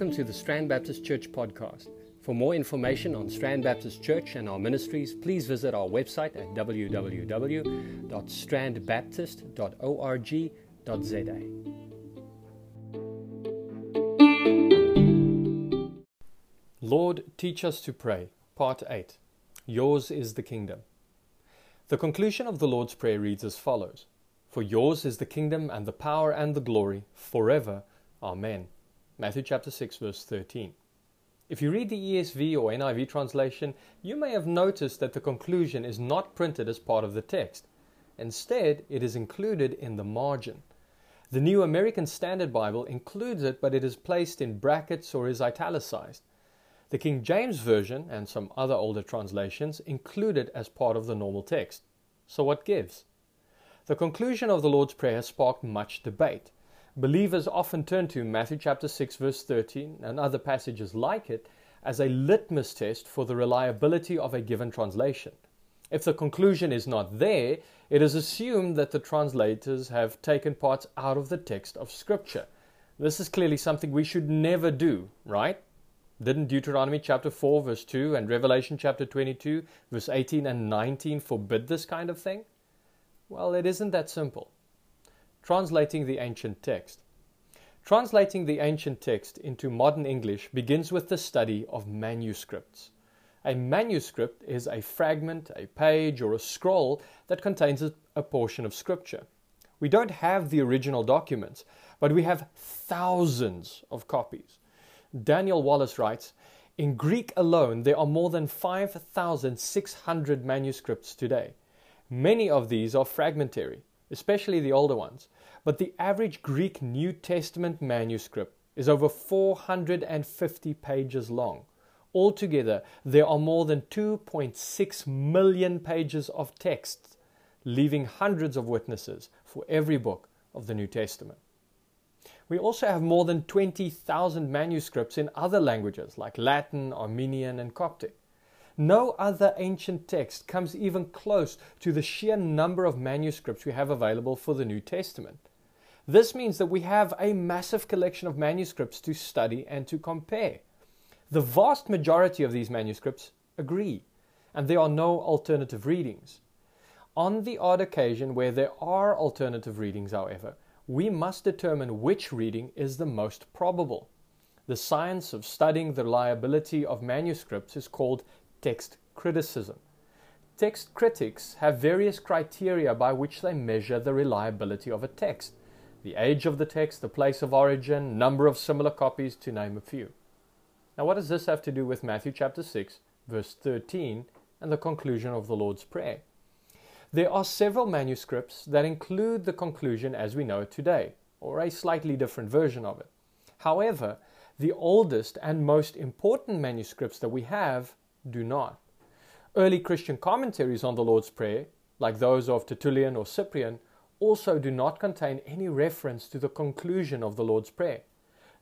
Welcome to the Strand Baptist Church podcast. For more information on Strand Baptist Church and our ministries, please visit our website at www.strandbaptist.org.za. Lord, teach us to pray. Part 8. Yours is the kingdom. The conclusion of the Lord's Prayer reads as follows For yours is the kingdom and the power and the glory forever. Amen. Matthew chapter 6 verse 13. If you read the ESV or NIV translation, you may have noticed that the conclusion is not printed as part of the text. Instead, it is included in the margin. The New American Standard Bible includes it, but it is placed in brackets or is italicized. The King James Version and some other older translations include it as part of the normal text. So what gives? The conclusion of the Lord's Prayer has sparked much debate. Believers often turn to Matthew chapter 6 verse 13 and other passages like it as a litmus test for the reliability of a given translation. If the conclusion is not there, it is assumed that the translators have taken parts out of the text of Scripture. This is clearly something we should never do, right? Didn't Deuteronomy chapter 4 verse 2 and Revelation chapter 22 verse 18 and 19 forbid this kind of thing? Well, it isn't that simple. Translating the ancient text. Translating the ancient text into modern English begins with the study of manuscripts. A manuscript is a fragment, a page, or a scroll that contains a, portion of Scripture. We don't have the original documents, but we have thousands of copies. Daniel Wallace writes In Greek alone, there are more than 5,600 manuscripts today. Many of these are fragmentary especially the older ones, but the average Greek New Testament manuscript is over 450 pages long. Altogether, there are more than 2.6 million pages of text, leaving hundreds of witnesses for every book of the New Testament. We also have more than 20,000 manuscripts in other languages like Latin, Armenian, and Coptic. No other ancient text comes even close to the sheer number of manuscripts we have available for the New Testament. This means that we have a massive collection of manuscripts to study and to compare. The vast majority of these manuscripts agree, and there are no alternative readings. On the odd occasion where there are alternative readings, however, we must determine which reading is the most probable. The science of studying the reliability of manuscripts is called text criticism. Text critics have various criteria by which they measure the reliability of a text the age of the text, the place of origin, number of similar copies, to name a few. Now, what does this have to do with Matthew chapter 6, verse 13, and the conclusion of the Lord's Prayer? There are several manuscripts that include the conclusion as we know it today, or a slightly different version of it. However, the oldest and most important manuscripts that we have do not. Early Christian commentaries on the Lord's Prayer, like those of Tertullian or Cyprian, also do not contain any reference to the conclusion of the Lord's Prayer.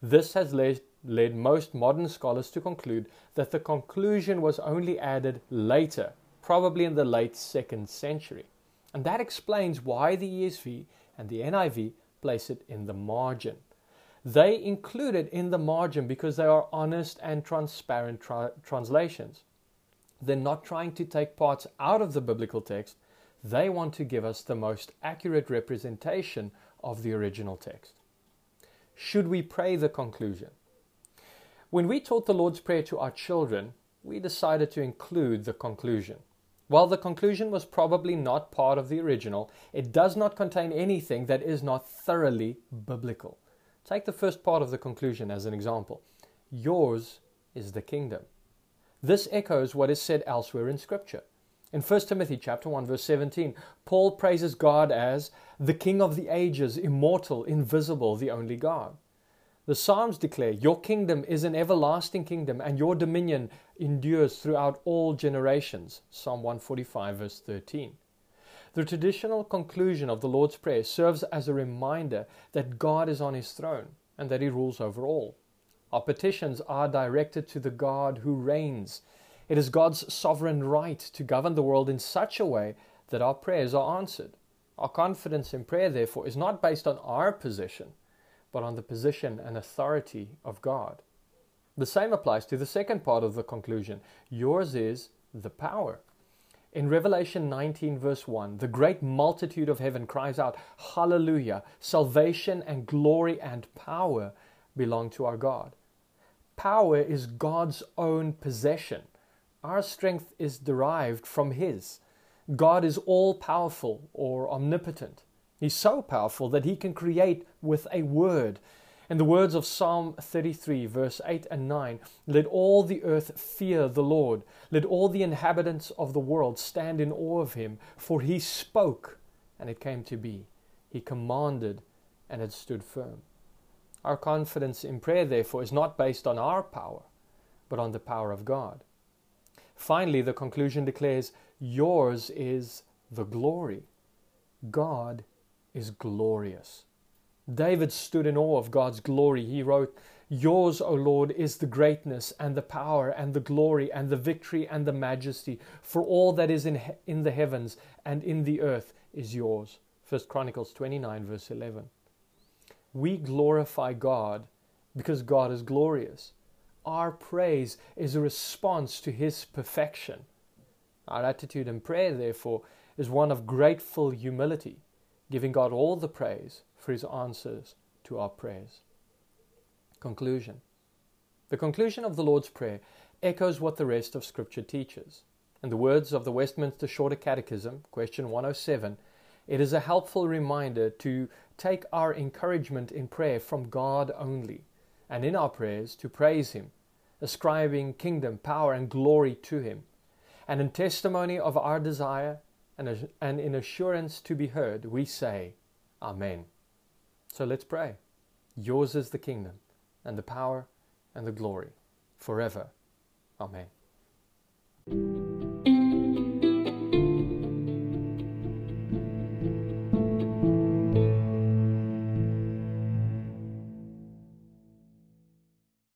This has led, led most modern scholars to conclude that the conclusion was only added later, probably in the late second century. And that explains why the ESV and the NIV place it in the margin. They include it in the margin because they are honest and transparent tra- translations. They're not trying to take parts out of the biblical text. They want to give us the most accurate representation of the original text. Should we pray the conclusion? When we taught the Lord's Prayer to our children, we decided to include the conclusion. While the conclusion was probably not part of the original, it does not contain anything that is not thoroughly biblical. Take the first part of the conclusion as an example. Yours is the kingdom. This echoes what is said elsewhere in Scripture. In 1 Timothy chapter 1 verse 17, Paul praises God as the king of the ages, immortal, invisible, the only God. The Psalms declare, Your kingdom is an everlasting kingdom, and your dominion endures throughout all generations. Psalm 145, verse 13. The traditional conclusion of the Lord's Prayer serves as a reminder that God is on his throne and that he rules over all. Our petitions are directed to the God who reigns. It is God's sovereign right to govern the world in such a way that our prayers are answered. Our confidence in prayer, therefore, is not based on our position, but on the position and authority of God. The same applies to the second part of the conclusion. Yours is the power. In Revelation 19, verse 1, the great multitude of heaven cries out, Hallelujah! Salvation and glory and power belong to our God. Power is God's own possession. Our strength is derived from His. God is all powerful or omnipotent. He's so powerful that He can create with a word. In the words of Psalm 33, verse 8 and 9, let all the earth fear the Lord. Let all the inhabitants of the world stand in awe of him. For he spoke, and it came to be. He commanded, and it stood firm. Our confidence in prayer, therefore, is not based on our power, but on the power of God. Finally, the conclusion declares, Yours is the glory. God is glorious. David stood in awe of God's glory. He wrote, Yours, O Lord, is the greatness and the power and the glory and the victory and the majesty, for all that is in, he- in the heavens and in the earth is yours. 1 Chronicles 29, verse 11. We glorify God because God is glorious. Our praise is a response to His perfection. Our attitude in prayer, therefore, is one of grateful humility, giving God all the praise for his answers to our prayers. Conclusion The conclusion of the Lord's Prayer echoes what the rest of Scripture teaches. In the words of the Westminster Shorter Catechism, question 107, it is a helpful reminder to take our encouragement in prayer from God only, and in our prayers to praise Him, ascribing kingdom, power, and glory to Him. And in testimony of our desire and, and in assurance to be heard, we say, Amen. So let's pray. Yours is the kingdom, and the power, and the glory, forever. Amen.